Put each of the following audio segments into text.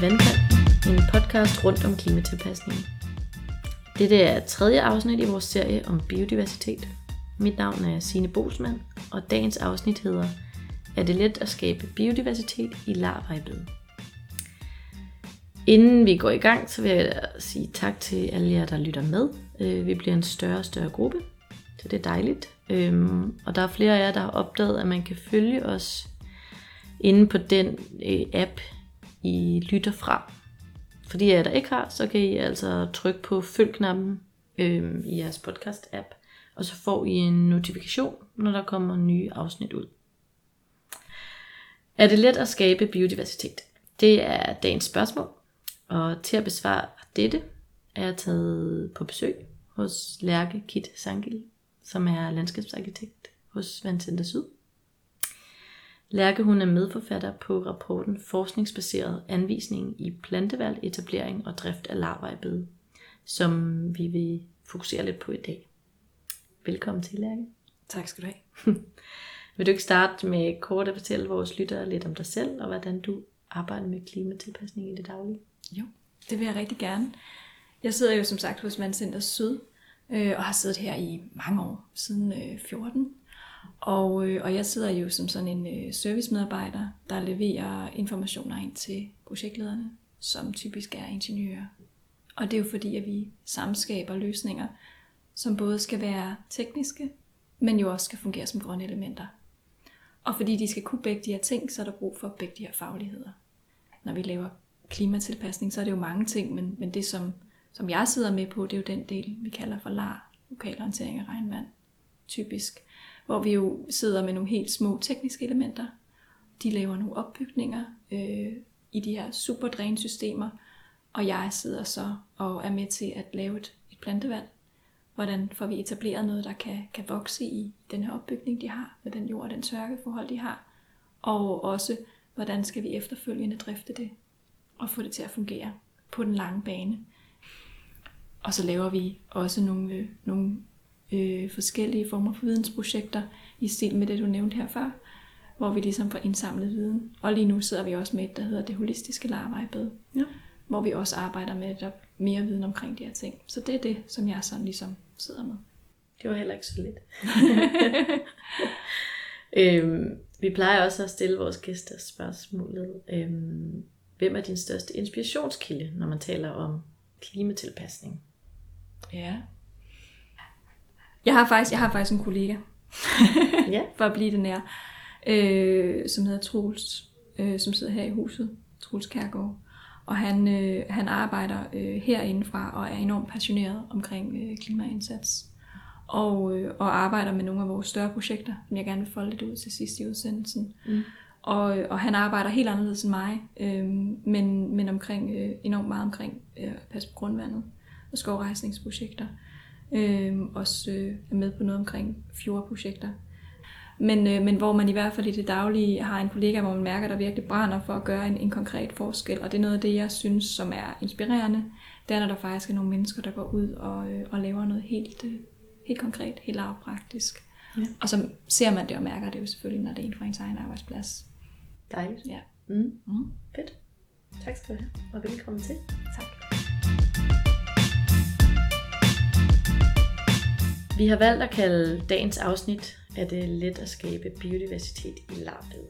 Velkommen til Vandkanten, en podcast rundt om klimatilpasning. Dette er tredje afsnit i vores serie om biodiversitet. Mit navn er Sine Bosman, og dagens afsnit hedder Er det let at skabe biodiversitet i larvejbed? Inden vi går i gang, så vil jeg sige tak til alle jer, der lytter med. Øh, vi bliver en større og større gruppe, så det er dejligt. Øhm, og der er flere af jer, der har opdaget, at man kan følge os inde på den øh, app, i lytter fra. For de af jer, der ikke har, så kan I altså trykke på følg-knappen øh, i jeres podcast-app, og så får I en notifikation, når der kommer nye afsnit ud. Er det let at skabe biodiversitet? Det er dagens spørgsmål, og til at besvare dette er jeg taget på besøg hos Lærke Kit Sangil, som er landskabsarkitekt hos Vandcenter Syd. Lærke hun er medforfatter på rapporten Forskningsbaseret anvisning i plantevalg, etablering og drift af larvejbede, som vi vil fokusere lidt på i dag. Velkommen til, Lærke. Tak skal du have. vil du ikke starte med kort at fortælle vores lyttere lidt om dig selv, og hvordan du arbejder med klimatilpasning i det daglige? Jo, det vil jeg rigtig gerne. Jeg sidder jo som sagt hos Vandcenter Syd, øh, og har siddet her i mange år, siden øh, 14. Og, øh, og jeg sidder jo som sådan en øh, servicemedarbejder, der leverer informationer ind til projektlederne, som typisk er ingeniører. Og det er jo fordi, at vi samskaber løsninger, som både skal være tekniske, men jo også skal fungere som grønne elementer. Og fordi de skal kunne begge de her ting, så er der brug for begge de her fagligheder. Når vi laver klimatilpasning, så er det jo mange ting, men, men det som, som jeg sidder med på, det er jo den del, vi kalder for LAR, lokal håndtering af regnvand, typisk. Hvor vi jo sidder med nogle helt små tekniske elementer. De laver nogle opbygninger øh, i de her superdrænsystemer, og jeg sidder så og er med til at lave et, et plantevand. Hvordan får vi etableret noget, der kan, kan vokse i den her opbygning, de har, med den jord og den tørkeforhold, de har. Og også, hvordan skal vi efterfølgende drifte det og få det til at fungere på den lange bane. Og så laver vi også nogle, øh, nogle øh, forskellige former for vidensprojekter i stil med det, du nævnte her før, hvor vi ligesom får indsamlet viden. Og lige nu sidder vi også med et, der hedder det holistiske larvejbed, ja. hvor vi også arbejder med der mere viden omkring de her ting. Så det er det, som jeg sådan ligesom sidder med. Det var heller ikke så lidt. øhm, vi plejer også at stille vores gæster spørgsmålet. Øhm, hvem er din største inspirationskilde, når man taler om klimatilpasning? Ja. Jeg har faktisk, jeg har faktisk en kollega, ja. for at blive det nær, øh, som hedder Troels, øh, som sidder her i huset, Troels Kærgaard. Og han, øh, han arbejder øh, herindefra og er enormt passioneret omkring øh, klimaindsats. Og, øh, og arbejder med nogle af vores større projekter, som jeg gerne vil folde lidt ud til sidst i udsendelsen. Mm. Og, og han arbejder helt anderledes end mig, øh, men, men omkring, øh, enormt meget omkring øh, at passe på grundvandet og skovrejsningsprojekter. Øh, også øh, er med på noget omkring fjordprojekter. Men, øh, men hvor man i hvert fald i det daglige har en kollega, hvor man mærker, der virkelig brænder for at gøre en, en konkret forskel. Og det er noget af det, jeg synes, som er inspirerende. Det er, når der faktisk er nogle mennesker, der går ud og, øh, og laver noget helt, øh, helt konkret, helt lavpraktisk. Ja. Og så ser man det og mærker det jo selvfølgelig, når det er en fra ens egen arbejdsplads. Dejligt. Ja. Mm. Mm. Fedt. Tak skal du have, og velkommen til. Tak. Vi har valgt at kalde dagens afsnit, at det er let at skabe biodiversitet i larved.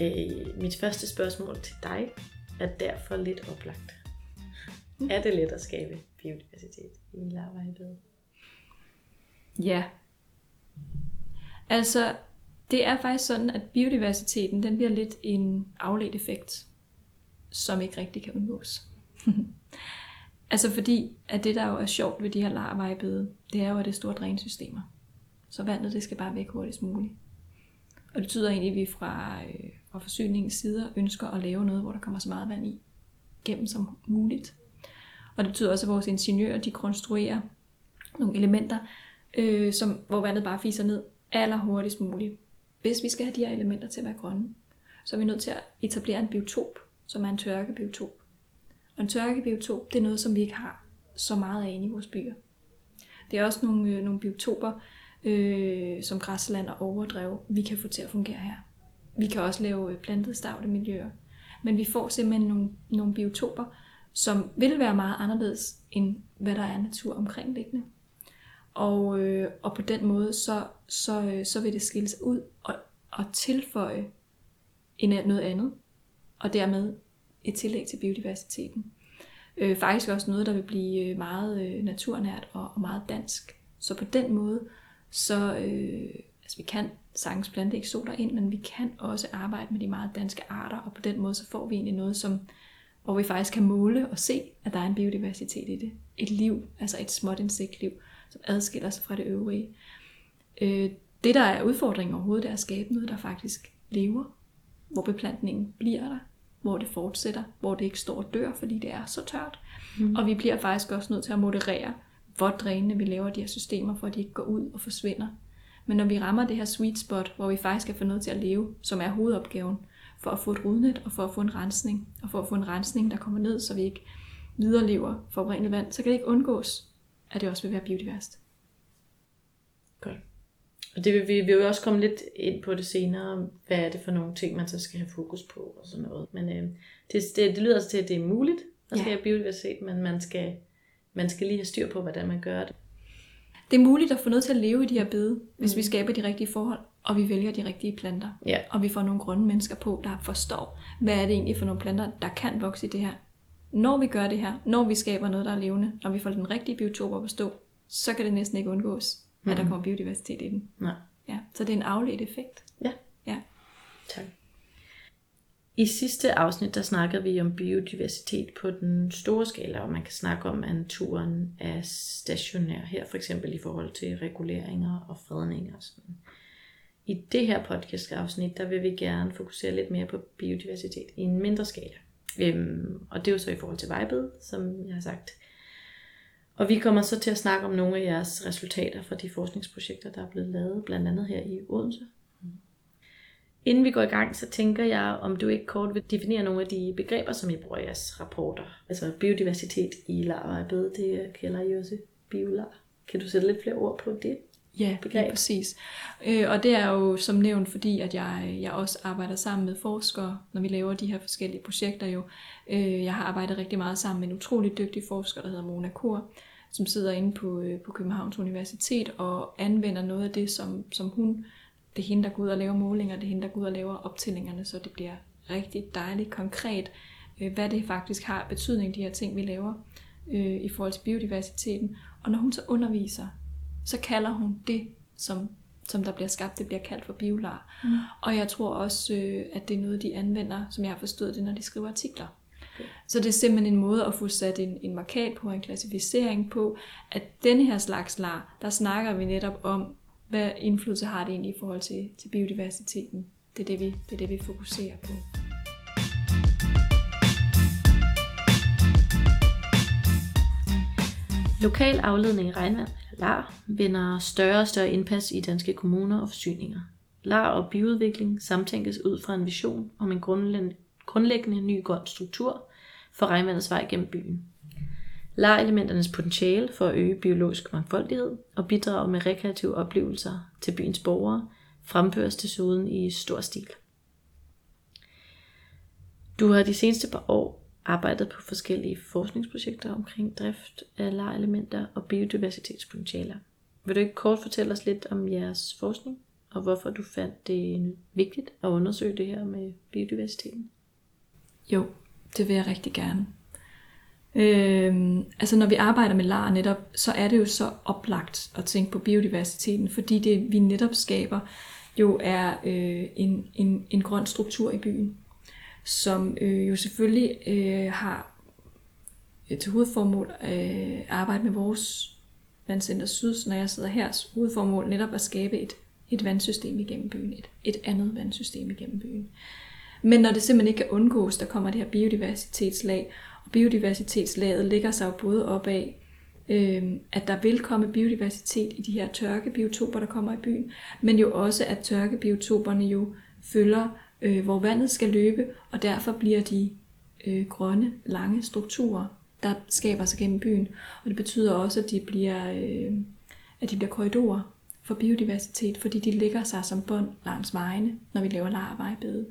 Øh, mit første spørgsmål til dig er derfor lidt oplagt. Mm. Er det let at skabe biodiversitet i larvejbed? Ja. Altså, det er faktisk sådan, at biodiversiteten den bliver lidt en afledt effekt, som ikke rigtig kan undgås. altså fordi, at det der jo er sjovt ved de her larvejbede, det er jo, at det er store drænsystemer. Så vandet det skal bare væk hurtigst muligt. Og det betyder egentlig, at vi fra, øh, fra forsyningens sider ønsker at lave noget, hvor der kommer så meget vand i gennem som muligt. Og det betyder også, at vores ingeniører de konstruerer nogle elementer, øh, som, hvor vandet bare fiser ned aller hurtigst muligt. Hvis vi skal have de her elementer til at være grønne, så er vi nødt til at etablere en biotop, som er en tørkebiotop. Og en tørkebiotop, det er noget, som vi ikke har så meget af inde i vores byer. Det er også nogle, øh, nogle biotoper, øh, som græsland og overdrev, vi kan få til at fungere her. Vi kan også lave øh, plantede stavte miljøer. men vi får simpelthen nogle, nogle biotoper, som vil være meget anderledes, end hvad der er natur omkringliggende. Og, øh, og på den måde, så, så, øh, så vil det skille sig ud og, og tilføje en, noget andet, og dermed et tillæg til biodiversiteten. Øh, faktisk også noget, der vil blive øh, meget øh, naturnært og, og meget dansk. Så på den måde, så øh, altså vi kan sagtens plante eksoter ind, men vi kan også arbejde med de meget danske arter, og på den måde, så får vi egentlig noget, som, hvor vi faktisk kan måle og se, at der er en biodiversitet i det. Et liv, altså et småt insektliv, som adskiller sig fra det øvrige. Øh, det, der er udfordringen overhovedet, det er at skabe noget, der faktisk lever, hvor beplantningen bliver der, hvor det fortsætter, hvor det ikke står og dør, fordi det er så tørt. Mm. Og vi bliver faktisk også nødt til at moderere, hvor drænende vi laver de her systemer, for at de ikke går ud og forsvinder. Men når vi rammer det her sweet spot, hvor vi faktisk skal få noget til at leve, som er hovedopgaven, for at få et rodnet og for at få en rensning, og for at få en rensning, der kommer ned, så vi ikke viderelever forurenet vand, så kan det ikke undgås, at det også vil være biodiverst. Og det vil vi vil jo også komme lidt ind på det senere, hvad er det for nogle ting, man så skal have fokus på og sådan noget. Men øh, det, det, det lyder altså til, at det er muligt at skal ja. biodiversitet, men man skal, man skal lige have styr på, hvordan man gør det. Det er muligt at få noget til at leve i de her bede, hvis mm. vi skaber de rigtige forhold, og vi vælger de rigtige planter. Ja. Og vi får nogle grønne mennesker på, der forstår, hvad er det egentlig for nogle planter, der kan vokse i det her. Når vi gør det her, når vi skaber noget, der er levende, når vi får den rigtige biotop op at stå, så kan det næsten ikke undgås. At der kommer biodiversitet i den. Nej. Ja, så det er en afledt effekt. Ja. Ja. Tak. I sidste afsnit, der snakkede vi om biodiversitet på den store skala, og man kan snakke om, at naturen er stationær her, for eksempel i forhold til reguleringer og fredninger og sådan. I det her podcast-afsnit, der vil vi gerne fokusere lidt mere på biodiversitet i en mindre skala. Øhm, og det er jo så i forhold til vejbed, som jeg har sagt. Og vi kommer så til at snakke om nogle af jeres resultater fra de forskningsprojekter, der er blevet lavet, blandt andet her i Odense. Inden vi går i gang, så tænker jeg, om du ikke kort vil definere nogle af de begreber, som I bruger i jeres rapporter. Altså biodiversitet i larvejbed, det kalder I også biolar. Kan du sætte lidt flere ord på det? Ja, begreb? ja præcis. Øh, og det er jo som nævnt, fordi at jeg, jeg også arbejder sammen med forskere, når vi laver de her forskellige projekter jo. Øh, jeg har arbejdet rigtig meget sammen med en utrolig dygtig forsker, der hedder Mona Kor, som sidder inde på, øh, på Københavns Universitet og anvender noget af det, som, som hun det er hende, der går ud og laver målinger, det er hende, der går ud og laver optællingerne, så det bliver rigtig dejligt konkret, øh, hvad det faktisk har betydning, de her ting, vi laver øh, i forhold til biodiversiteten. Og når hun så underviser, så kalder hun det, som, som der bliver skabt, det bliver kaldt for biolar. Mm. Og jeg tror også, øh, at det er noget, de anvender, som jeg har forstået det, når de skriver artikler. Så det er simpelthen en måde at få sat en, en markat på, en klassificering på, at denne her slags lar, der snakker vi netop om, hvad indflydelse har det egentlig i forhold til, til biodiversiteten? Det er det, vi, det er det, vi fokuserer på. Lokal afledning i regnvand, LAR, vinder større og større indpas i danske kommuner og forsyninger. LAR og byudvikling samtænkes ud fra en vision om en grundlæggende ny grøn struktur for regnvandets vej gennem byen. Lejelementernes potentiale for at øge biologisk mangfoldighed og bidrage med rekreative oplevelser til byens borgere fremføres desuden i stor stil. Du har de seneste par år arbejdet på forskellige forskningsprojekter omkring drift af lejelementer og biodiversitetspotentialer. Vil du ikke kort fortælle os lidt om jeres forskning, og hvorfor du fandt det vigtigt at undersøge det her med biodiversiteten? Jo, det vil jeg rigtig gerne. Øhm, altså når vi arbejder med LAR netop, så er det jo så oplagt at tænke på biodiversiteten, fordi det vi netop skaber jo er øh, en, en, en grøn struktur i byen, som øh, jo selvfølgelig øh, har til hovedformål at øh, arbejde med vores vandcenter Syd, når jeg sidder her, hovedformål netop at skabe et, et vandsystem igennem byen, et, et andet vandsystem igennem byen. Men når det simpelthen ikke kan undgås, der kommer det her biodiversitetslag, Og biodiversitetslaget ligger sig jo både op af, øh, at der vil komme biodiversitet i de her tørkebiotoper, der kommer i byen, men jo også, at tørkebiotoperne jo følger, øh, hvor vandet skal løbe, og derfor bliver de øh, grønne, lange strukturer, der skaber sig gennem byen. Og det betyder også, at de bliver, øh, at de bliver korridorer for biodiversitet, fordi de ligger sig som bånd langs vejene, når vi laver larvejbede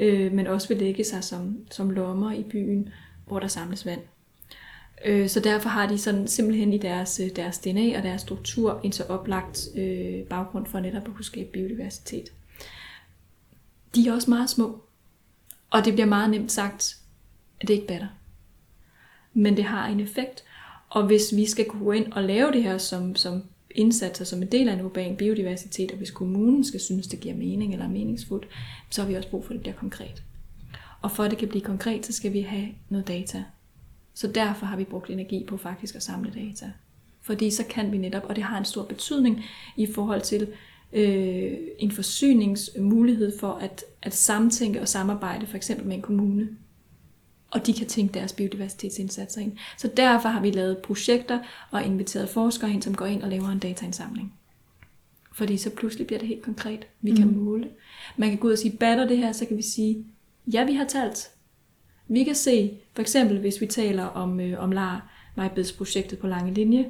øh, men også vil lægge sig som, som lommer i byen, hvor der samles vand. Øh, så derfor har de sådan simpelthen i deres, øh, deres DNA og deres struktur en så oplagt øh, baggrund for netop at kunne skabe biodiversitet. De er også meget små, og det bliver meget nemt sagt, at det ikke batter. Men det har en effekt, og hvis vi skal gå ind og lave det her som, som indsatser som en del af en urban biodiversitet, og hvis kommunen skal synes, det giver mening eller er meningsfuldt, så har vi også brug for, at det bliver konkret. Og for at det kan blive konkret, så skal vi have noget data. Så derfor har vi brugt energi på faktisk at samle data. Fordi så kan vi netop, og det har en stor betydning i forhold til øh, en forsyningsmulighed for at, at samtænke og samarbejde for eksempel med en kommune og de kan tænke deres biodiversitetsindsatser ind. Så derfor har vi lavet projekter og inviteret forskere ind, som går ind og laver en dataindsamling. Fordi så pludselig bliver det helt konkret. Vi kan mm. måle. Man kan gå ud og sige, batter det her, så kan vi sige, ja, vi har talt. Vi kan se, for eksempel hvis vi taler om, øh, om LAR, projektet på lange linje,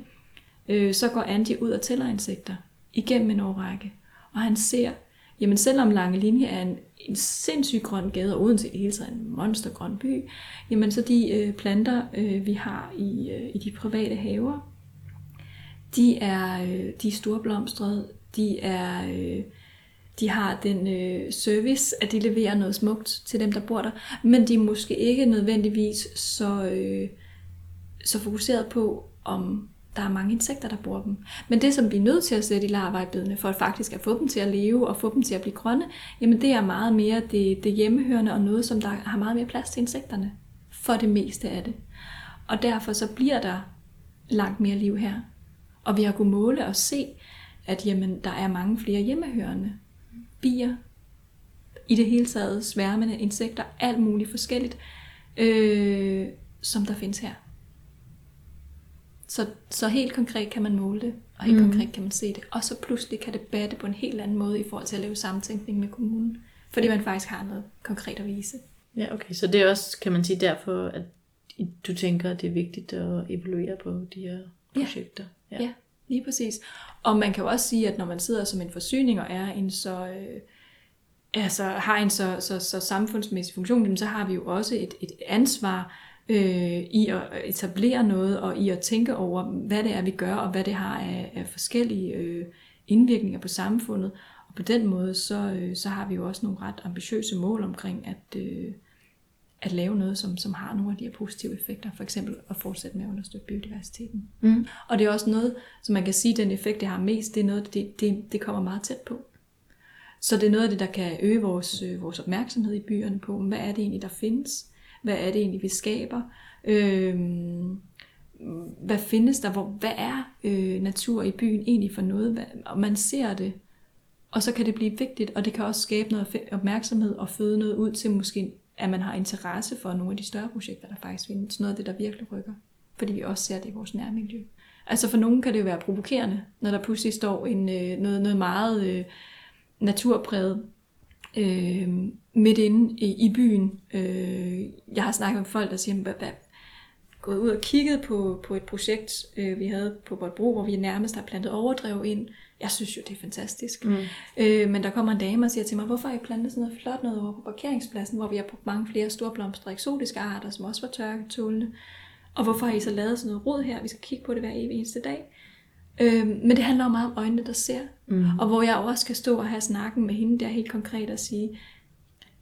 øh, så går Andy ud og tæller insekter igennem en årrække. Og han ser, jamen selvom lange linje er en en sindssygt grøn gade, og Odense i hele taget en monstergrøn by, jamen så de øh, planter, øh, vi har i, øh, i de private haver, de er, øh, de er storblomstrede, de er... Øh, de har den øh, service, at de leverer noget smukt til dem, der bor der, men de er måske ikke nødvendigvis så, øh, så fokuseret på, om der er mange insekter, der bruger dem. Men det, som vi er nødt til at sætte i larvejbedene, for at faktisk at få dem til at leve og få dem til at blive grønne, jamen det er meget mere det, det hjemmehørende og noget, som der har meget mere plads til insekterne. For det meste af det. Og derfor så bliver der langt mere liv her. Og vi har kunnet måle og se, at jamen, der er mange flere hjemmehørende bier, i det hele taget sværmende insekter, alt muligt forskelligt, øh, som der findes her. Så, så helt konkret kan man måle det, og helt mm. konkret kan man se det. Og så pludselig kan det batte på en helt anden måde i forhold til at lave samtænkning med kommunen. Fordi man faktisk har noget konkret at vise. Ja, okay. Så det er også, kan man sige, derfor, at du tænker, at det er vigtigt at evaluere på de her projekter. Ja, ja. ja lige præcis. Og man kan jo også sige, at når man sidder som en forsyning og er en så... Øh, altså har en så, så, så samfundsmæssig funktion, så har vi jo også et, et ansvar øh, i at etablere noget, og i at tænke over, hvad det er, vi gør, og hvad det har af, af forskellige øh, indvirkninger på samfundet. Og på den måde, så, øh, så har vi jo også nogle ret ambitiøse mål omkring at, øh, at lave noget, som, som har nogle af de her positive effekter. For eksempel at fortsætte med at understøtte biodiversiteten. Mm. Og det er også noget, som man kan sige, den effekt, det har mest, det er noget, det, det, det kommer meget tæt på. Så det er noget af det, der kan øge vores, øh, vores opmærksomhed i byerne på, hvad er det egentlig, der findes? Hvad er det egentlig, vi skaber? Øh, hvad findes der? Hvor, hvad er øh, natur i byen egentlig for noget? Hvad, og man ser det, og så kan det blive vigtigt, og det kan også skabe noget opmærksomhed og føde noget ud til måske, at man har interesse for nogle af de større projekter, der faktisk findes. Noget af det, der virkelig rykker. Fordi vi også ser det i vores nærmiljø. Altså for nogen kan det jo være provokerende, når der pludselig står en, øh, noget, noget meget øh, naturpræget øh, midt inde i, i byen. Øh, jeg har snakket med folk, der siger, hvad, gået ud og kigget på, på et projekt, øh, vi havde på Boldbro, hvor vi nærmest har plantet overdrev ind. Jeg synes jo, det er fantastisk. Mm. Øh, men der kommer en dame og siger til mig, hvorfor har I plantet sådan noget flot noget over på parkeringspladsen, hvor vi har brugt mange flere store blomster, eksotiske arter, som også var tørketålende. Og hvorfor har I så lavet sådan noget rod her? Vi skal kigge på det hver evig eneste dag. Øh, men det handler jo meget om øjnene, der ser. Mm. Og hvor jeg også kan stå og have snakken med hende der helt konkret og sige,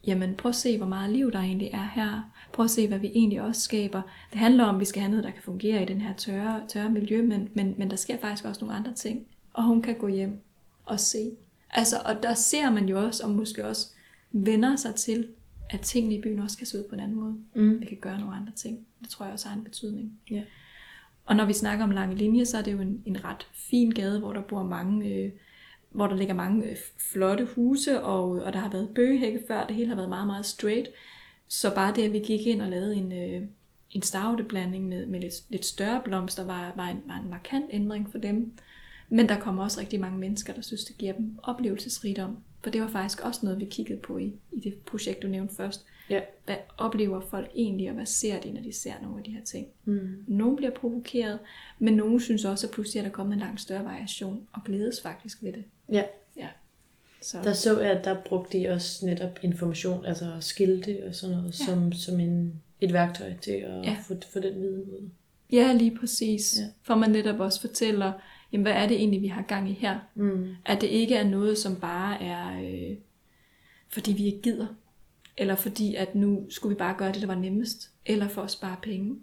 jamen prøv at se, hvor meget liv der egentlig er her. Prøv at se, hvad vi egentlig også skaber. Det handler om, at vi skal have noget, der kan fungere i den her tørre, tørre miljø, men, men, men der sker faktisk også nogle andre ting. Og hun kan gå hjem og se. Altså, og der ser man jo også, og måske også vender sig til, at tingene i byen også kan se ud på en anden måde. Mm. Vi kan gøre nogle andre ting. Det tror jeg også har en betydning. Yeah. Og når vi snakker om lange linjer, så er det jo en, en ret fin gade, hvor der bor mange, øh, hvor der ligger mange øh, flotte huse, og, og der har været bøgehække før, det hele har været meget, meget straight. Så bare det, at vi gik ind og lavede en, øh, en staudeblanding med, med lidt, lidt større blomster, var, var, en, var en markant ændring for dem. Men der kommer også rigtig mange mennesker, der synes, det giver dem oplevelsesrigdom. For det var faktisk også noget, vi kiggede på i, i det projekt, du nævnte først. Ja. Hvad oplever folk egentlig, og hvad ser de, når de ser nogle af de her ting? Mm. Nogle bliver provokeret, men nogle synes også, at pludselig er der kommet en langt større variation, og glædes faktisk ved det. Ja. ja. Så, Der så jeg, at der brugte de også netop information, altså skilte og sådan noget, Ja. som, som en, et værktøj til at Ja. få, få den viden ud. Ja, lige præcis. Ja. For man netop også fortæller, jamen, hvad er det egentlig, vi har gang i her? Mm. At det ikke er noget, som bare er, øh, fordi vi ikke gider. Eller fordi, at nu skulle vi bare gøre det, der var nemmest. Eller for at spare penge.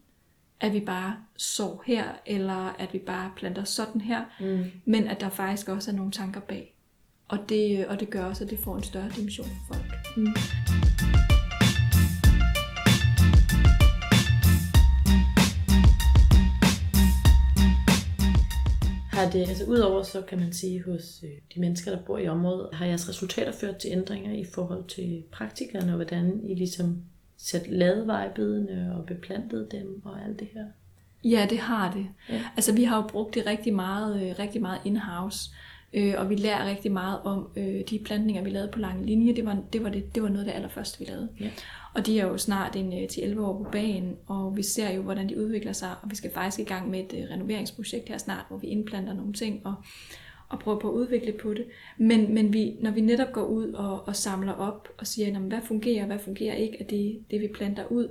At vi bare sår her, eller at vi bare planter sådan her. Mm. Men at der faktisk også er nogle tanker bag. Og det, og det gør også, at det får en større dimension for folk. Mm. Har det, altså udover så kan man sige hos øh, de mennesker, der bor i området, har jeres resultater ført til ændringer i forhold til praktikerne, og hvordan I ligesom sat lavet vejbedene og beplantet dem og alt det her? Ja, det har det. Ja. Altså, vi har jo brugt det rigtig meget, øh, rigtig meget in-house, øh, og vi lærer rigtig meget om øh, de plantninger, vi lavede på lange linje. Det var, det var, det, det var noget af det allerførste, vi lavede. Ja. Og de er jo snart en øh, 10-11 år på banen, og vi ser jo, hvordan de udvikler sig, og vi skal faktisk i gang med et øh, renoveringsprojekt her snart, hvor vi indplanter nogle ting og, og prøver på at udvikle på det. Men, men vi, når vi netop går ud og, og samler op og siger, jamen, hvad fungerer, hvad fungerer ikke af det, det vi planter ud,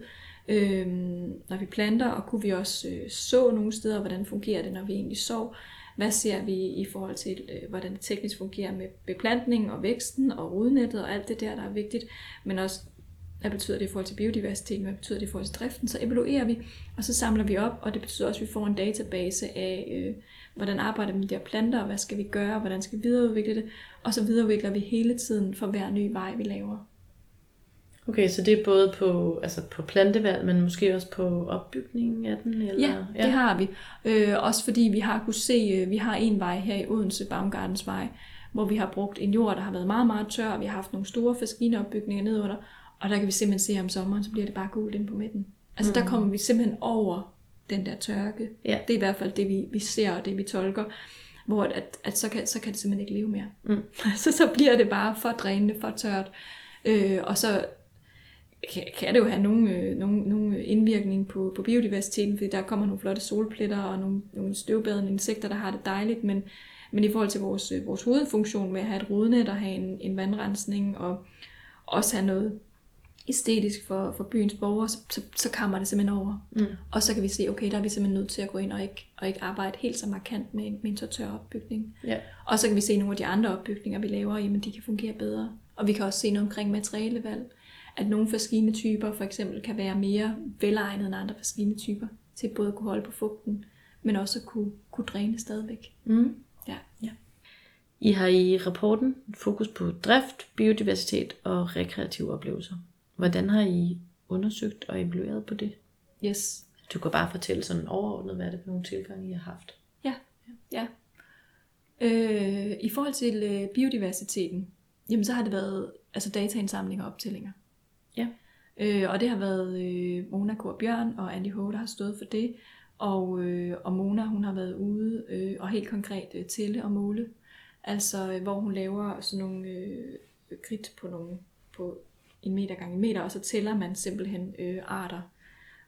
Øhm, når vi planter, og kunne vi også øh, så nogle steder, hvordan fungerer det, når vi egentlig sår. Hvad ser vi i forhold til, øh, hvordan det teknisk fungerer med beplantningen og væksten og rodnettet og alt det der, der er vigtigt. Men også, hvad betyder det i forhold til biodiversiteten, hvad betyder det i forhold til driften. Så evaluerer vi, og så samler vi op, og det betyder også, at vi får en database af, øh, hvordan arbejder vi med de her planter, og hvad skal vi gøre, og hvordan skal vi videreudvikle det. Og så videreudvikler vi hele tiden for hver ny vej, vi laver. Okay, så det er både på, altså på plantevalg, men måske også på opbygningen af den? Eller? Ja, det har vi. Øh, også fordi vi har kunne se, øh, vi har en vej her i Odense, Baumgardens vej, hvor vi har brugt en jord, der har været meget, meget tør, og vi har haft nogle store faskineopbygninger nedunder, og der kan vi simpelthen se om sommeren, så bliver det bare gult ind på midten. Altså mm. der kommer vi simpelthen over den der tørke. Ja. Det er i hvert fald det, vi, vi ser, og det vi tolker, hvor at, at så, kan, så kan det simpelthen ikke leve mere. Mm. så, så bliver det bare for drænende, for tørt. Øh, og så kan, kan det jo have nogle, øh, nogle, nogle indvirkning på, på biodiversiteten, fordi der kommer nogle flotte solpletter og nogle, nogle støvbadende insekter, der har det dejligt, men, men i forhold til vores, øh, vores hovedfunktion med at have et rodnet og have en, en vandrensning og også have noget æstetisk for, for byens borgere, så, så, så kammer det simpelthen over. Mm. Og så kan vi se, okay, der er vi simpelthen nødt til at gå ind og ikke, og ikke arbejde helt så markant med en, med en så tør opbygning. Ja. Og så kan vi se nogle af de andre opbygninger, vi laver, jamen de kan fungere bedre. Og vi kan også se noget omkring materialevalg. At nogle faskinetyper for eksempel kan være mere velegnet end andre faskinetyper til både at kunne holde på fugten, men også at kunne, kunne dræne stadigvæk. Mm. Ja. I har i rapporten fokus på drift, biodiversitet og rekreative oplevelser. Hvordan har I undersøgt og evalueret på det? Yes. Du kan bare fortælle sådan overordnet, hvad er det for nogle tilgange, I har haft? Ja. ja. Øh, I forhold til øh, biodiversiteten, jamen så har det været altså dataindsamling og optællinger. Ja. Øh, og det har været øh, Mona Kor Bjørn og Andy Ho, der har stået for det. Og, øh, og Mona, hun har været ude øh, og helt konkret øh, tælle og måle. Altså, øh, hvor hun laver sådan nogle øh, grid på, nogle, på en meter gange en meter, og så tæller man simpelthen øh, arter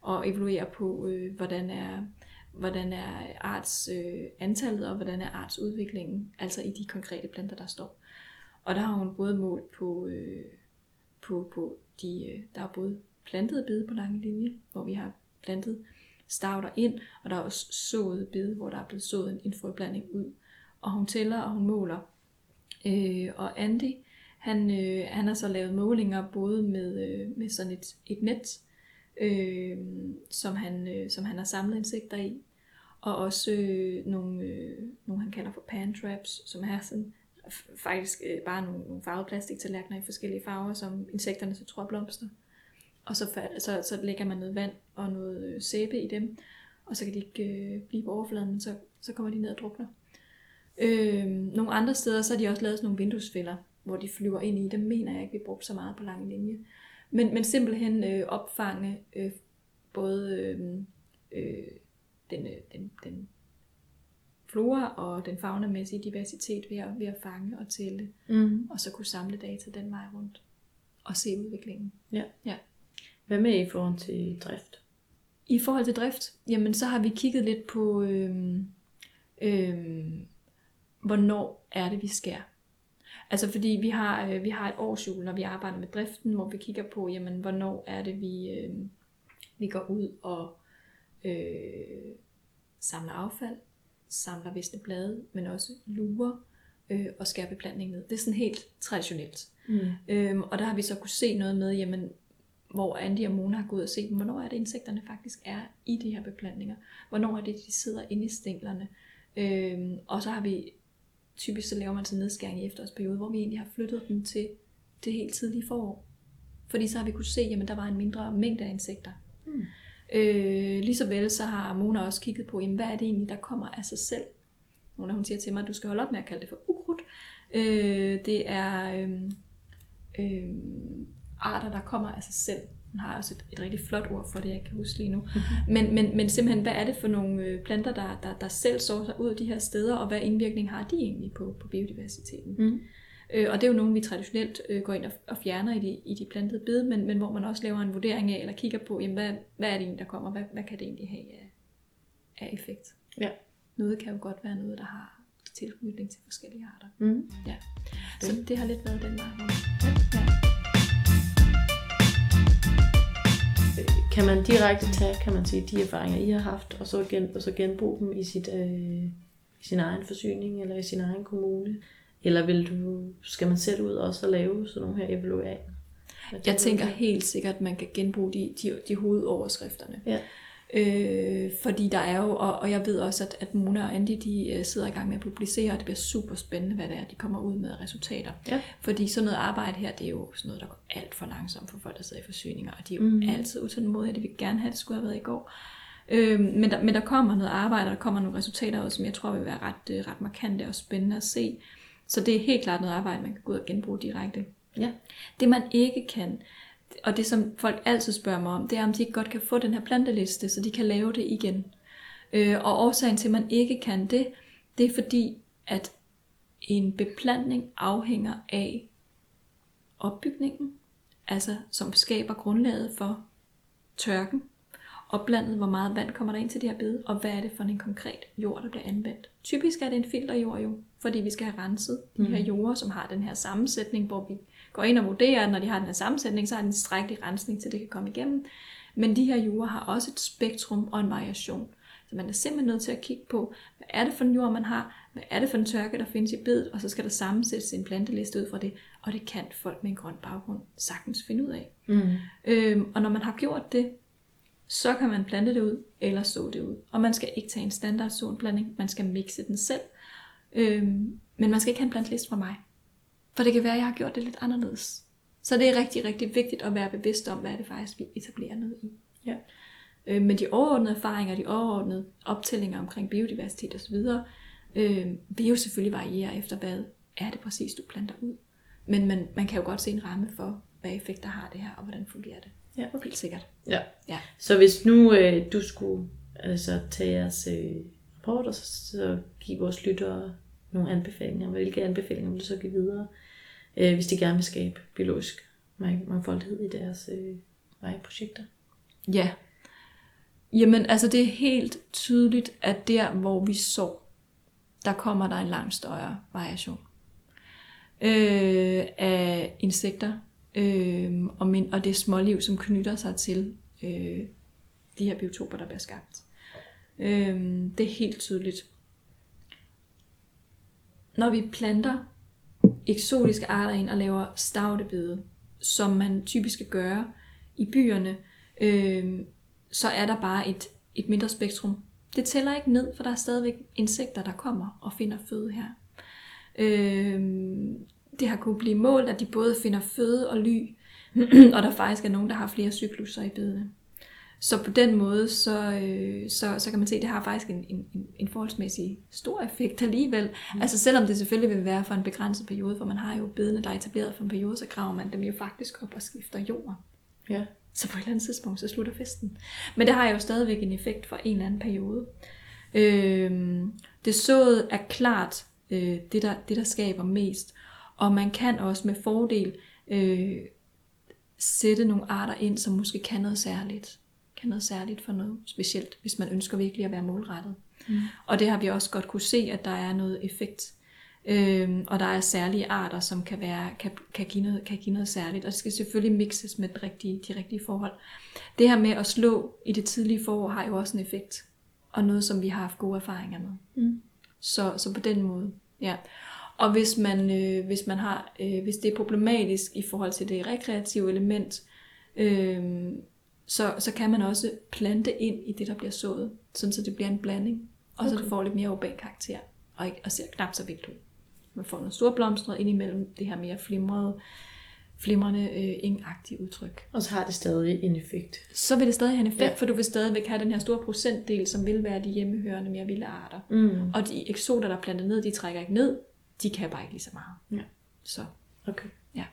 og evaluerer på, øh, hvordan er hvordan er arts øh, antallet, og hvordan er arts udviklingen, altså i de konkrete planter, der står. Og der har hun både målt på, øh, på, på de, øh, der er både plantede bede på lange linje, hvor vi har plantet stavter ind, og der er også sået bede, hvor der er blevet sået en, en frøblanding ud. Og hun tæller, og hun måler. Øh, og Andy, han, øh, han har så lavet målinger både med, øh, med sådan et, et net, øh, som, han, øh, som han har samlet insekter i, og også øh, nogle, øh, nogle, han kalder for pan traps, som er sådan faktisk øh, bare nogle, nogle farvede plastiktallerkener i forskellige farver, som insekterne så tror er blomster. Og så, så, så lægger man noget vand og noget øh, sæbe i dem, og så kan de ikke øh, blive på overfladen, men så, så kommer de ned og drukner. Øh, nogle andre steder, så har de også lavet sådan nogle vinduesfælder, hvor de flyver ind i. Dem mener jeg ikke, vi brugte så meget på lange linje. Men, men simpelthen øh, opfange øh, både øh, øh, den, øh, den, den flora og den faunamæssige diversitet ved at, ved at fange og tælle, Mm. og så kunne samle data den vej rundt og se udviklingen. Ja. Ja. Hvad med i forhold til drift? I forhold til drift, jamen så har vi kigget lidt på, øhm, øhm, hvornår er det, vi skærer. Altså fordi vi har, øh, vi har et årsjul, når vi arbejder med driften, hvor vi kigger på, jamen, hvornår er det, vi, øh, vi går ud og øh, samler affald, samler visne blade, men også lurer øh, og skærer beplantning ned. Det er sådan helt traditionelt. Mm. Øhm, og der har vi så kunne se noget med, jamen, hvor Andy og Mona har gået og set, hvornår er det insekterne faktisk er i de her beplantninger. Hvornår er det, de sidder inde i stænglerne. Øhm, og så har vi, typisk så laver man en nedskæring i efterårsperiode, hvor vi egentlig har flyttet dem til det helt tidlige forår. Fordi så har vi kunne se, at der var en mindre mængde af insekter. Mm. Øh, lige så vel så har Mona også kigget på, jamen, hvad er det egentlig, der kommer af sig selv. Mona hun siger til mig, at du skal holde op med at kalde det for ukrudt. Øh, det er øh, øh, arter, der kommer af sig selv. Hun har også et, et rigtig flot ord for det, jeg kan huske lige nu. Mm-hmm. Men, men, men simpelthen, hvad er det for nogle øh, planter, der, der, der selv sår sig ud af de her steder, og hvad indvirkning har de egentlig på, på biodiversiteten? Mm. Øh, og det er jo nogle, vi traditionelt øh, går ind og, og fjerner i de, i de plantede bed, men, men hvor man også laver en vurdering af, eller kigger på, jamen, hvad, hvad er det egentlig, der kommer? Hvad, hvad kan det egentlig have af, af effekt? Ja. Noget kan jo godt være noget, der har tilknytning til forskellige arter. Mm. Ja. Så det har lidt været den vej. Ja. Kan man direkte tage, kan man sige, de erfaringer, I har haft, og så, gen, og så genbruge dem i, sit, øh, i sin egen forsyning, eller i sin egen kommune? Eller vil du, skal man selv ud også og lave sådan nogle her evalueringer? Jeg tænker helt sikkert, at man kan genbruge de, de, de hovedoverskrifterne. Ja. Øh, fordi der er jo, og, og jeg ved også, at, at Mona og Andy, de uh, sidder i gang med at publicere, og det bliver super spændende, hvad det er, de kommer ud med resultater. Ja. Fordi sådan noget arbejde her, det er jo sådan noget, der går alt for langsomt for folk, der sidder i forsyninger, og de er jo mm. altid utålmodige, de vil gerne have, at det skulle have været i går. Øh, men, der, men der kommer noget arbejde, og der kommer nogle resultater også, som jeg tror vil være ret, øh, ret markante og spændende at se. Så det er helt klart noget arbejde, man kan gå ud og genbruge direkte. Ja. Det man ikke kan, og det som folk altid spørger mig om, det er om de ikke godt kan få den her planteliste, så de kan lave det igen. Øh, og årsagen til, at man ikke kan det, det er fordi, at en beplantning afhænger af opbygningen, altså som skaber grundlaget for tørken, opblandet, hvor meget vand kommer der ind til de her bede, og hvad er det for en konkret jord, der bliver anvendt. Typisk er det en filterjord jo, fordi vi skal have renset de her mhm. jorder, som har den her sammensætning, hvor vi går ind og vurderer, at når de har den her sammensætning, så er den en strækkelig rensning, til det kan komme igennem. Men de her jorder har også et spektrum og en variation. Så man er simpelthen nødt til at kigge på, hvad er det for en jord, man har, hvad er det for en tørke, der findes i bedet, og så skal der sammensættes en planteliste ud fra det, og det kan folk med en grøn baggrund sagtens finde ud af. Mm. Øhm, og når man har gjort det, så kan man plante det ud, eller så det ud. Og man skal ikke tage en standard solblanding, man skal mixe den selv. Øhm, men man skal ikke have en planteliste fra mig. For det kan være, at jeg har gjort det lidt anderledes. Så det er rigtig, rigtig vigtigt at være bevidst om, hvad det faktisk, vi etablerer noget i. Ja. Øh, men de overordnede erfaringer, de overordnede optællinger omkring biodiversitet osv., øh, vil jo selvfølgelig variere efter, hvad er det præcis, du planter ud. Men man, man kan jo godt se en ramme for, hvad effekter har det her, og hvordan fungerer det. Ja. Helt sikkert. Ja. ja. Så hvis nu øh, du skulle altså, tage jeres øh, rapporter, så, så give vores lyttere nogle anbefalinger, hvilke anbefalinger vil du så give videre, øh, hvis de gerne vil skabe biologisk mangfoldighed i deres øh, projekter? Ja. Jamen, altså det er helt tydeligt, at der, hvor vi så, der kommer der en langt større variation øh, af insekter, øh, og, min, og det småliv, som knytter sig til øh, de her biotoper, der bliver skabt. Øh, det er helt tydeligt. Når vi planter eksotiske arter ind og laver stavtebede, som man typisk skal gøre i byerne, øh, så er der bare et, et mindre spektrum. Det tæller ikke ned, for der er stadigvæk insekter, der kommer og finder føde her. Øh, det har kunnet blive målt, at de både finder føde og ly, og der faktisk er nogen, der har flere cykluser i bedene. Så på den måde, så, øh, så, så kan man se, at det har faktisk en, en, en forholdsmæssig stor effekt alligevel. Mm. Altså selvom det selvfølgelig vil være for en begrænset periode, for man har jo bedene, der er etableret for en periode, så graver man dem jo faktisk op og skifter jord. Ja. Så på et eller andet tidspunkt, så slutter festen. Men det har jo stadigvæk en effekt for en eller anden periode. Øh, det sået er klart øh, det, der, det, der skaber mest. Og man kan også med fordel øh, sætte nogle arter ind, som måske kan noget særligt. Kan noget særligt for noget specielt, hvis man ønsker virkelig at være målrettet. Mm. Og det har vi også godt kunne se, at der er noget effekt. Øhm, og der er særlige arter, som kan, være, kan, kan, give noget, kan give noget særligt, og det skal selvfølgelig mixes med den rigtige, de rigtige forhold. Det her med at slå i det tidlige forår har jo også en effekt, og noget, som vi har haft gode erfaringer med. Mm. Så, så på den måde, ja. Og hvis man, øh, hvis man har, øh, hvis det er problematisk i forhold til det rekreative element, øh, så, så kan man også plante ind i det, der bliver sået, sådan så det bliver en blanding, og okay. så det får lidt mere urban karakter, og, ikke, og ser knap så vildt ud. Man får noget store blomster ind imellem det her mere flimrede, flimrende, øh, ingagtige udtryk. Og så har det stadig en effekt. Så vil det stadig have en effekt, ja. for du vil stadigvæk have den her store procentdel, som vil være de hjemmehørende mere vilde arter. Mm. Og de eksoter, der er plantet ned, de trækker ikke ned, de kan bare ikke lige så meget. Ja. Så, Okay. ja.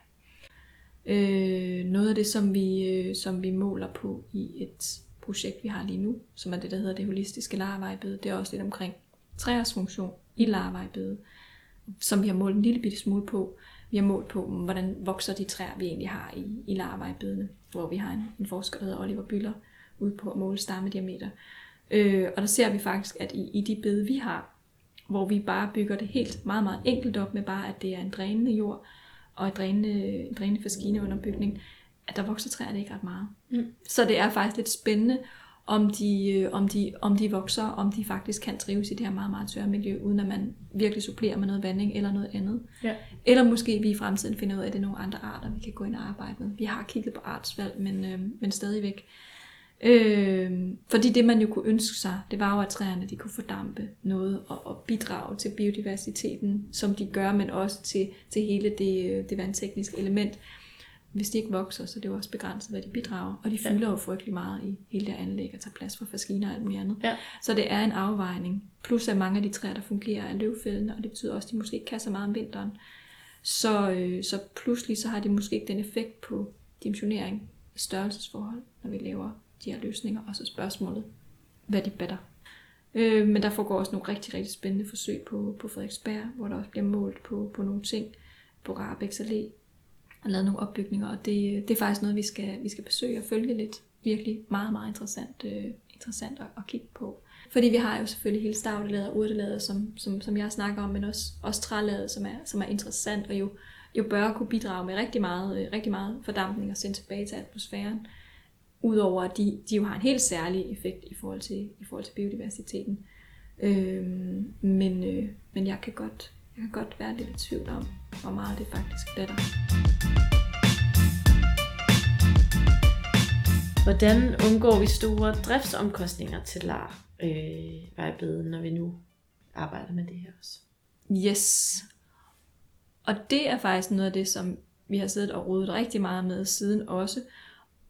Øh, noget af det, som vi, øh, som vi måler på i et projekt, vi har lige nu, som er det, der hedder det holistiske larvejbede, det er også lidt omkring træers funktion i larvejbede, som vi har målt en lille bitte smule på. Vi har målt på, hvordan vokser de træer, vi egentlig har i, i larvejbedene, hvor vi har en, en forsker, der hedder Oliver Byller, ude på at måle stammediameter. Øh, og der ser vi faktisk, at i, i de bede, vi har, hvor vi bare bygger det helt meget, meget enkelt op med bare, at det er en drænende jord og en drænende, en drænende faskine under bygning, at der vokser træerne ikke ret meget. Mm. Så det er faktisk lidt spændende, om de, øh, om, de, om de vokser, om de faktisk kan trives i det her meget, meget tørre miljø, uden at man virkelig supplerer med noget vanding eller noget andet. Ja. Eller måske vi i fremtiden finder ud af, at det er nogle andre arter, vi kan gå ind og arbejde med. Vi har kigget på artsvalg, men, øh, men stadigvæk. Øh, fordi det man jo kunne ønske sig, det var jo, at træerne de kunne fordampe noget og, og bidrage til biodiversiteten, som de gør, men også til, til hele det, øh, det vandtekniske element. Hvis de ikke vokser, så er det jo også begrænset, hvad de bidrager. Og de Ja. fylder jo frygtelig meget i hele det anlæg og tager plads for faskiner og alt muligt andet. Ja. Så det er en afvejning. Plus at mange af de træer, der fungerer, er løvfældende, og det betyder også, at de måske ikke kan så meget om vinteren. Så, øh, så pludselig så har de måske ikke den effekt på dimensionering, størrelsesforhold, når vi laver de her løsninger. Og så spørgsmålet, hvad de batter. Øh, men der foregår også nogle rigtig, rigtig spændende forsøg på, på Frederiksberg, hvor der også bliver målt på, på nogle ting på Rabex Allé og lavet nogle opbygninger, og det, det er faktisk noget, vi skal, vi skal besøge og følge lidt. Virkelig meget, meget interessant, øh, interessant at, at kigge på. Fordi vi har jo selvfølgelig hele stavtelaget og urtelaget, som, som, som jeg snakker om, men også, også trælaget, som er, som er interessant, og jo, jo bør kunne bidrage med rigtig meget, øh, rigtig meget fordampning og sende tilbage til atmosfæren. Udover at de, de jo har en helt særlig effekt i forhold til, i forhold til biodiversiteten. Øhm, men, øh, men jeg kan godt jeg kan godt være lidt i tvivl om, hvor meget det faktisk batter. Hvordan undgår vi store driftsomkostninger til lar øh, vejbede, når vi nu arbejder med det her også? Yes. Og det er faktisk noget af det, som vi har siddet og rodet rigtig meget med siden også.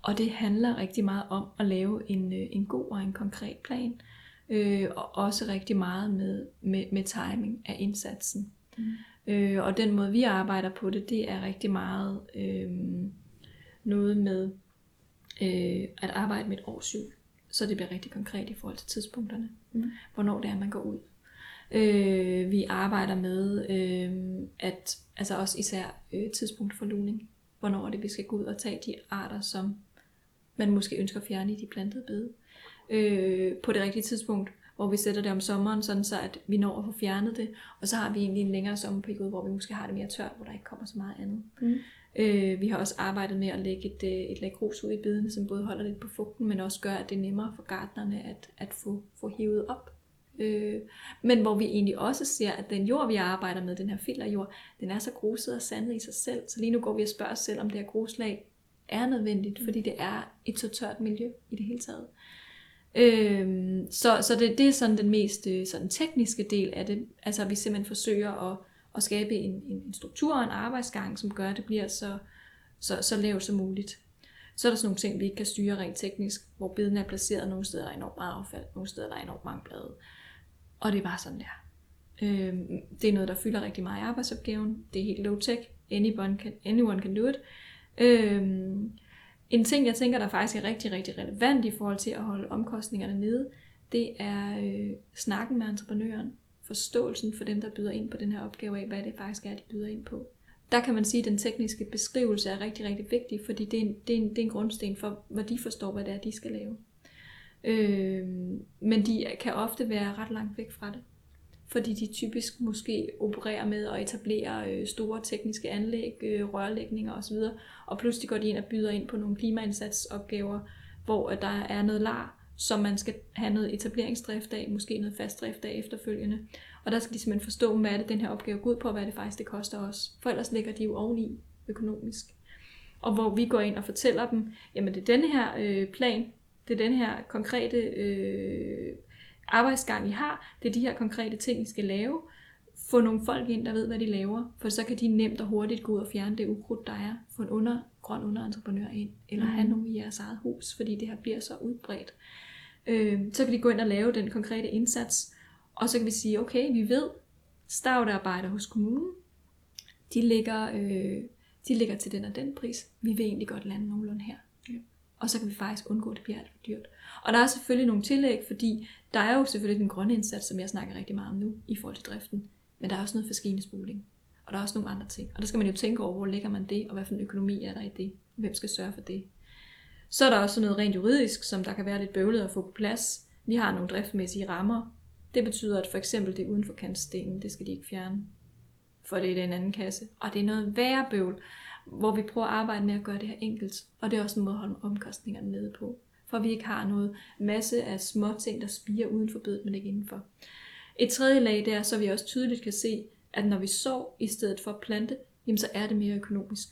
Og det handler rigtig meget om at lave en, øh, en god og en konkret plan. Øh, og også rigtig meget med, med, med timing af indsatsen. Mm. Øh, og den måde, vi arbejder på det, det er rigtig meget øh, noget med øh, at arbejde med et årshjul. Så det bliver rigtig konkret i forhold til tidspunkterne. Mm. Hvornår det er, man går ud. Øh, vi arbejder med øh, at altså også især øh, tidspunkt for luning. Hvornår er det, vi skal gå ud og tage de arter, som man måske ønsker at fjerne i de plantede bede. Øh, på det rigtige tidspunkt, hvor vi sætter det om sommeren, sådan så at vi når at få fjernet det. Og så har vi egentlig en længere sommerperiode, hvor vi måske har det mere tørt, hvor der ikke kommer så meget andet. Mm. Øh, vi har også arbejdet med at lægge et, øh, et lag grus ud i bedene, som både holder lidt på fugten, men også gør, at det er nemmere for gartnerne at, at få, få hivet op. Øh, men hvor vi egentlig også ser, at den jord, vi arbejder med, den her filterjord, den er så gruset og sandet i sig selv. Så lige nu går vi og spørger os selv, om det her gruslag er nødvendigt, fordi det er et så tørt miljø i det hele taget. Øhm, så, så det, det er sådan den mest øh, sådan tekniske del af det. Altså at vi simpelthen forsøger at, at skabe en, en struktur og en arbejdsgang, som gør, at det bliver så, så, så lavt som muligt. Så er der sådan nogle ting, vi ikke kan styre rent teknisk, hvor bedene er placeret nogle steder, der er enormt meget affald, nogle steder, der er enormt mange blade. Og det er bare sådan der. Øhm, det er noget, der fylder rigtig meget i arbejdsopgaven. Det er helt low-tech. Anyone can, anyone can do it. Øhm, en ting, jeg tænker, der faktisk er rigtig, rigtig relevant i forhold til at holde omkostningerne nede, det er øh, snakken med entreprenøren. Forståelsen for dem, der byder ind på den her opgave af, hvad det faktisk er, de byder ind på. Der kan man sige, at den tekniske beskrivelse er rigtig, rigtig vigtig, fordi det er en, det er en, det er en grundsten for, hvad de forstår, hvad det er, de skal lave. Øh, men de kan ofte være ret langt væk fra det fordi de typisk måske opererer med at etablere øh, store tekniske anlæg, øh, rørlægninger osv., og pludselig går de ind og byder ind på nogle klimaindsatsopgaver, hvor øh, der er noget lar, som man skal have noget etableringsdrift af, måske noget fastdrift af efterfølgende. Og der skal de simpelthen forstå, hvad er det, den her opgave går ud på, og hvad det faktisk det koster os. For ellers ligger de jo oveni økonomisk. Og hvor vi går ind og fortæller dem, jamen det er den her øh, plan, det er den her konkrete øh, arbejdsgang, I har, det er de her konkrete ting, I skal lave. Få nogle folk ind, der ved, hvad de laver, for så kan de nemt og hurtigt gå ud og fjerne det ukrudt, der er. Få en under, grøn underentreprenør ind, eller mm. have nogen i jeres eget hus, fordi det her bliver så udbredt. Øh, så kan de gå ind og lave den konkrete indsats, og så kan vi sige, okay, vi ved, stavtarbejder hos kommunen, de ligger, øh, de ligger til den og den pris. Vi vil egentlig godt lande nogenlunde her. Ja. Og så kan vi faktisk undgå, at det bliver alt for dyrt. Og der er selvfølgelig nogle tillæg, fordi der er jo selvfølgelig den grønne indsats, som jeg snakker rigtig meget om nu, i forhold til driften. Men der er også noget forskinespoling. Og der er også nogle andre ting. Og der skal man jo tænke over, hvor ligger man det, og hvad for en økonomi er der i det. Hvem skal sørge for det? Så er der også noget rent juridisk, som der kan være lidt bøvlet at få på plads. Vi har nogle driftmæssige rammer. Det betyder, at for eksempel det uden for kantstenen, det skal de ikke fjerne. For det er en anden kasse. Og det er noget værre bøvl, hvor vi prøver at arbejde med at gøre det her enkelt. Og det er også en måde at holde omkostningerne nede på. For vi ikke har noget masse af små ting, der spiger uden for bedet, men ikke indenfor. Et tredje lag, det er, så vi også tydeligt kan se, at når vi sår i stedet for at plante, jamen så er det mere økonomisk.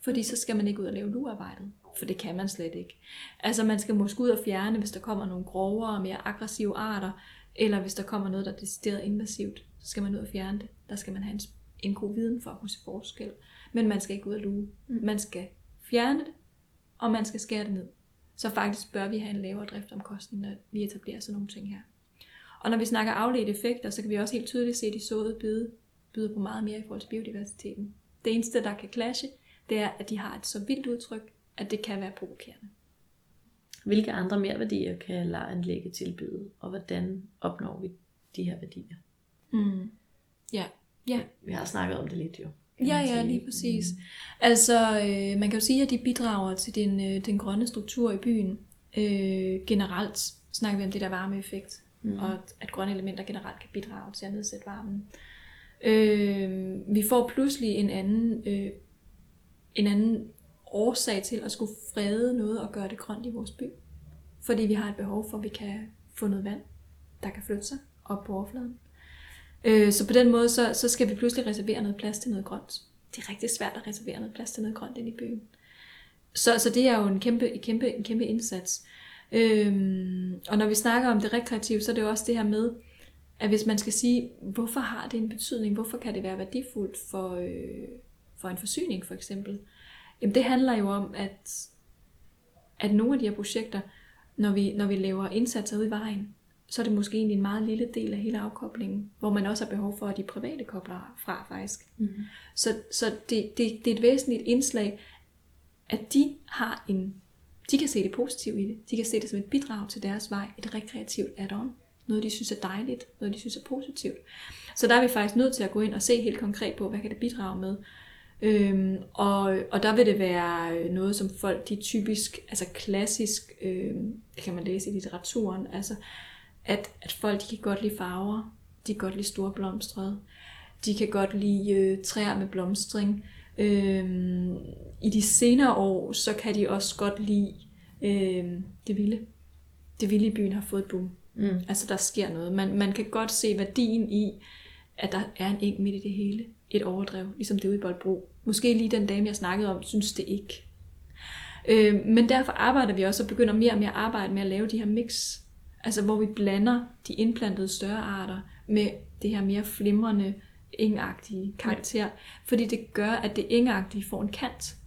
Fordi så skal man ikke ud og lave luarbejdet. For det kan man slet ikke. Altså man skal måske ud og fjerne, hvis der kommer nogle grovere og mere aggressive arter, eller hvis der kommer noget, der er decideret invasivt, så skal man ud og fjerne det. Der skal man have en, en god viden for at kunne se forskel. Men man skal ikke ud og luge. Mm. Man skal fjerne det, og man skal skære det ned. Så faktisk bør vi have en lavere driftomkostning, når vi etablerer sådan nogle ting her. Og når vi snakker afledte effekter, så kan vi også helt tydeligt se, at de såede bide byder på meget mere i forhold til biodiversiteten. Det eneste, der kan clashe, det er, at de har et så vildt udtryk, at det kan være provokerende. Hvilke andre mere værdier kan lejeanlægget tilbyde, og hvordan opnår vi de her værdier? Mm. Ja. ja. Vi har snakket om det lidt jo. Ja, ja, lige præcis. Altså, øh, man kan jo sige, at de bidrager til den, øh, den grønne struktur i byen. Øh, generelt snakker vi om det der varmeeffekt, mm. og at, at grønne elementer generelt kan bidrage til at nedsætte varmen. Øh, vi får pludselig en anden, øh, en anden årsag til at skulle frede noget og gøre det grønt i vores by. Fordi vi har et behov for, at vi kan få noget vand, der kan flytte sig op på overfladen. Øh, så på den måde, så, så skal vi pludselig reservere noget plads til noget grønt. Det er rigtig svært at reservere noget plads til noget grønt ind i byen. Så, så det er jo en kæmpe, en kæmpe, en kæmpe indsats. Øhm, og når vi snakker om det rekreative, så er det jo også det her med, at hvis man skal sige, hvorfor har det en betydning, hvorfor kan det være værdifuldt for, øh, for en forsyning for eksempel, jamen det handler jo om, at, at nogle af de her projekter, når vi, når vi laver indsatser ude i vejen, så er det måske egentlig en meget lille del af hele afkoblingen, hvor man også har behov for, at de private kobler fra faktisk. Mm-hmm. Så, så det, det, det er et væsentligt indslag, at de har en, de kan se det positive i det. De kan se det som et bidrag til deres vej, et rekreativt add-on. Noget, de synes er dejligt, noget, de synes er positivt. Så der er vi faktisk nødt til at gå ind og se helt konkret på, hvad kan det bidrage med. Øhm, og, og der vil det være noget, som folk, de typisk, altså klassisk, øhm, det kan man læse i litteraturen, altså at, at folk, de kan godt lide farver, de kan godt lide store blomstrede, de kan godt lide øh, træer med blomstring. Øhm, I de senere år, så kan de også godt lide øh, det vilde. Det vilde i byen har fået et boom. Mm. Altså der sker noget. Man, man kan godt se værdien i, at der er en eng midt i det hele. Et overdrev, ligesom det ude i Boldbro. Måske lige den dame, jeg snakkede om, synes det ikke. Øh, men derfor arbejder vi også og begynder mere og mere at arbejde med at lave de her mix. Altså hvor vi blander de indplantede større arter med det her mere flimrende, engagtige karakter. Ja. Fordi det gør, at det engagtige får en kant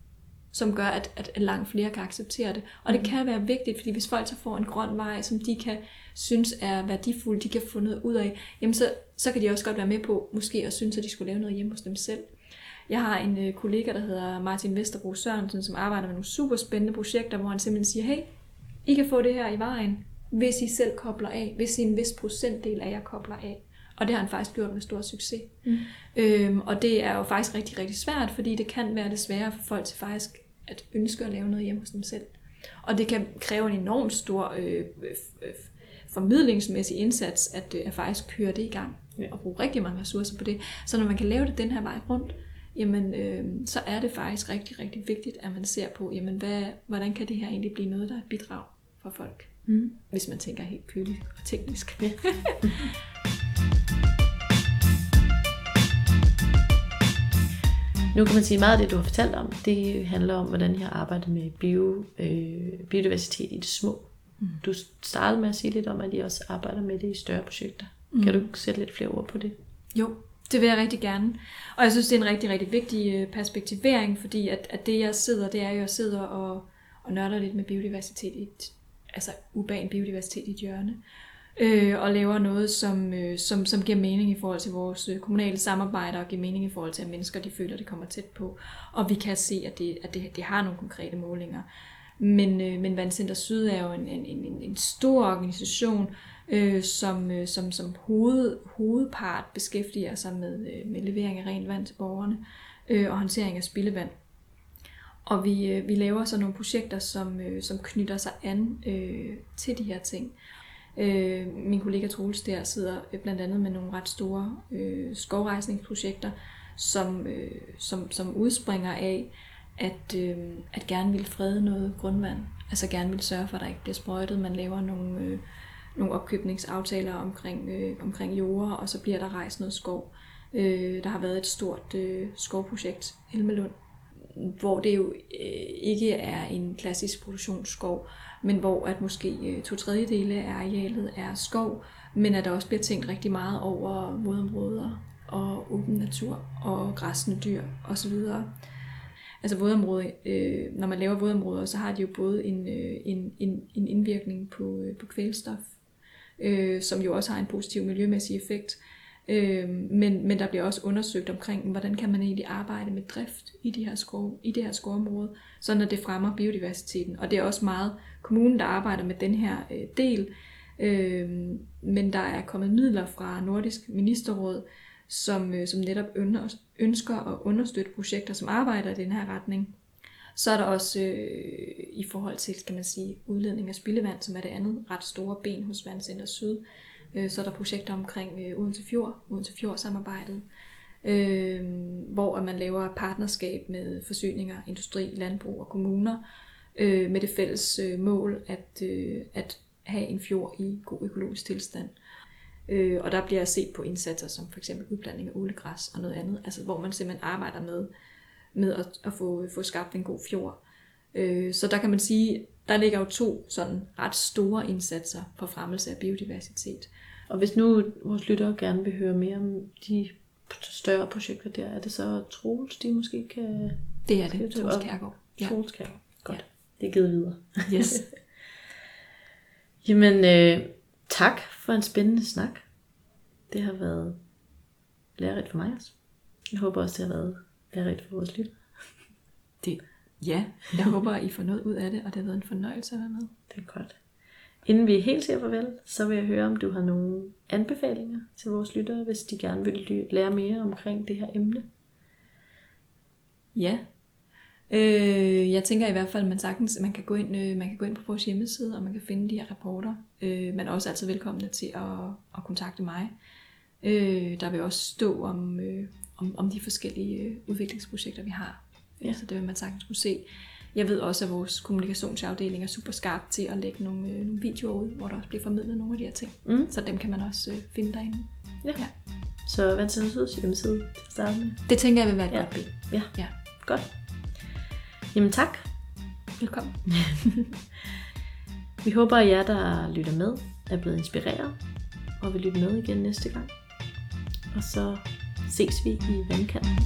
som gør, at, at langt flere kan acceptere det. Og det mm. kan være vigtigt, fordi hvis folk så får en grøn vej, som de kan synes er værdifuld, de kan få noget ud af, jamen så, så kan de også godt være med på, måske at synes, at de skulle lave noget hjemme hos dem selv. Jeg har en øh, kollega, der hedder Martin Vesterbro Sørensen, som arbejder med nogle super spændende projekter, hvor han simpelthen siger, hey, I kan få det her i vejen, hvis I selv kobler af, hvis I en vis procentdel af jer kobler af. Og det har han faktisk gjort med stor succes. Mm. Øhm, og det er jo faktisk rigtig, rigtig svært, fordi det kan være det svære for folk til faktisk at ønske at lave noget hjemme hos dem selv. Og det kan kræve en enormt stor øh, øh, formidlingsmæssig indsats, at, øh, at faktisk køre det i gang. og bruge rigtig mange ressourcer på det. Så når man kan lave det den her vej rundt, jamen, øh, så er det faktisk rigtig, rigtig vigtigt, at man ser på, jamen, hvad, hvordan kan det her egentlig blive noget, der er et bidrag for folk, Mm. hvis man tænker helt køligt og teknisk. Nu kan man sige, at meget af det, du har fortalt om, det handler om, hvordan jeg arbejder med bio, øh, biodiversitet i det små. Mm. Du startede med at sige lidt om, at I også arbejder med det i større projekter. Mm. Kan du sætte lidt flere ord på det? Jo, det vil jeg rigtig gerne. Og jeg synes, det er en rigtig, rigtig vigtig øh, perspektivering, fordi at, at det, jeg sidder, det er jo, at jeg sidder og, og nørder lidt med biodiversitet, i et, altså urban biodiversitet i et hjørne, øh, og laver noget, som, øh, som, som giver mening i forhold til vores øh, kommunale samarbejder, og giver mening i forhold til, at mennesker de føler, det kommer tæt på. Og vi kan se, at det, at det, det har nogle konkrete målinger. Men, øh, men Vandcenter Syd er jo en, en, en, en stor organisation, øh, som, øh, som, som hoved, hovedpart beskæftiger sig med, øh, med levering af rent vand til borgerne øh, og håndtering af spildevand. Og vi, øh, vi laver så nogle projekter, som, øh, som knytter sig an øh, til de her ting. Øh, min kollega Troels der sidder øh, blandt andet med nogle ret store øh, skovrejsningsprojekter, som, øh, som, som udspringer af, at, øh, at gerne vil frede noget grundvand. Altså gerne vil sørge for, at der ikke bliver sprøjtet. Man laver nogle, øh, nogle opkøbningsaftaler omkring, øh, omkring jorder, og så bliver der rejst noget skov. Øh, der har været et stort øh, skovprojekt, Helmelund, hvor det jo øh, ikke er en klassisk produktionsskov, men hvor at måske øh, to tredjedele af arealet er skov, men at der også bliver tænkt rigtig meget over vådområder og åben natur og græsne dyr osv. Altså vådområder, øh, når man laver vådområder, så har de jo både en, øh, en, en, en indvirkning på, øh, på kvælstof, øh, som jo også har en positiv miljømæssig effekt, Øh, Øh, men, men der bliver også undersøgt omkring, hvordan kan man egentlig arbejde med drift i, de her skov, i det her skovområde, sådan at det fremmer biodiversiteten. Og det er også meget kommunen, der arbejder med den her øh, del. Øh, men der er kommet midler fra Nordisk Ministerråd, som, øh, som netop ønsker at understøtte projekter, som arbejder i den her retning. Så er der også øh, i forhold til, skal man sige, udledning af spildevand, som er det andet ret store ben hos Vandcenter Syd, Øh, Øh, så er der projekter omkring øh, Odense Fjord, Odense Fjord samarbejdet, øh, hvor man laver partnerskab med forsyninger, industri, landbrug og kommuner, øh, med det fælles øh, mål at, øh, at have en fjord i god økologisk tilstand. Øh, og der bliver set på indsatser som for eksempel udblanding af ulegræs og noget andet, altså hvor man simpelthen arbejder med, med at, at få, få skabt en god fjord. Øh, så der kan man sige, der ligger jo to sådan ret store indsatser for fremmelse af biodiversitet. Og hvis nu vores lyttere gerne vil høre mere om de større projekter der, er det så Troels, de måske kan... Det er det, Troels Kærgaard. Ja. Troels Kærgaard, godt. Ja. Det er givet videre. Yes. Jamen, øh, tak for en spændende snak. Det har været lærerigt for mig også. Jeg håber også, det har været lærerigt for vores lyttere. Det, ja, jeg håber, I får noget ud af det, og det har været en fornøjelse at være med. Det er godt. Inden vi helt siger farvel, så vil jeg høre, om du har nogle anbefalinger til vores lyttere, hvis de gerne vil lære mere omkring det her emne. Ja. Øh, jeg tænker i hvert fald, at man sagtens man kan, gå ind, øh, man kan gå ind på vores hjemmeside, og man kan finde de her rapporter. Øh, man er også altid velkommen til at, at kontakte mig. Øh, der vil også stå om, øh, om, om de forskellige øh, udviklingsprojekter, vi har. Ja. Så det vil man sagtens kunne se. Jeg ved også, at vores kommunikationsafdeling er super skarp til at lægge nogle, øh, nogle videoer ud, hvor der også bliver formidlet nogle af de her ting. Mm. Så dem kan man også øh, finde derinde. Ja. ja. Så hvad til Syds hjemmeside til at starte med? Det tænker jeg vil være et ja. godt. Ja. ja, godt. Jamen tak. Velkommen. Vi håber, at jer, der lytter med, er blevet inspireret og vil lytte med igen næste gang. Og så ses vi i vandkanten.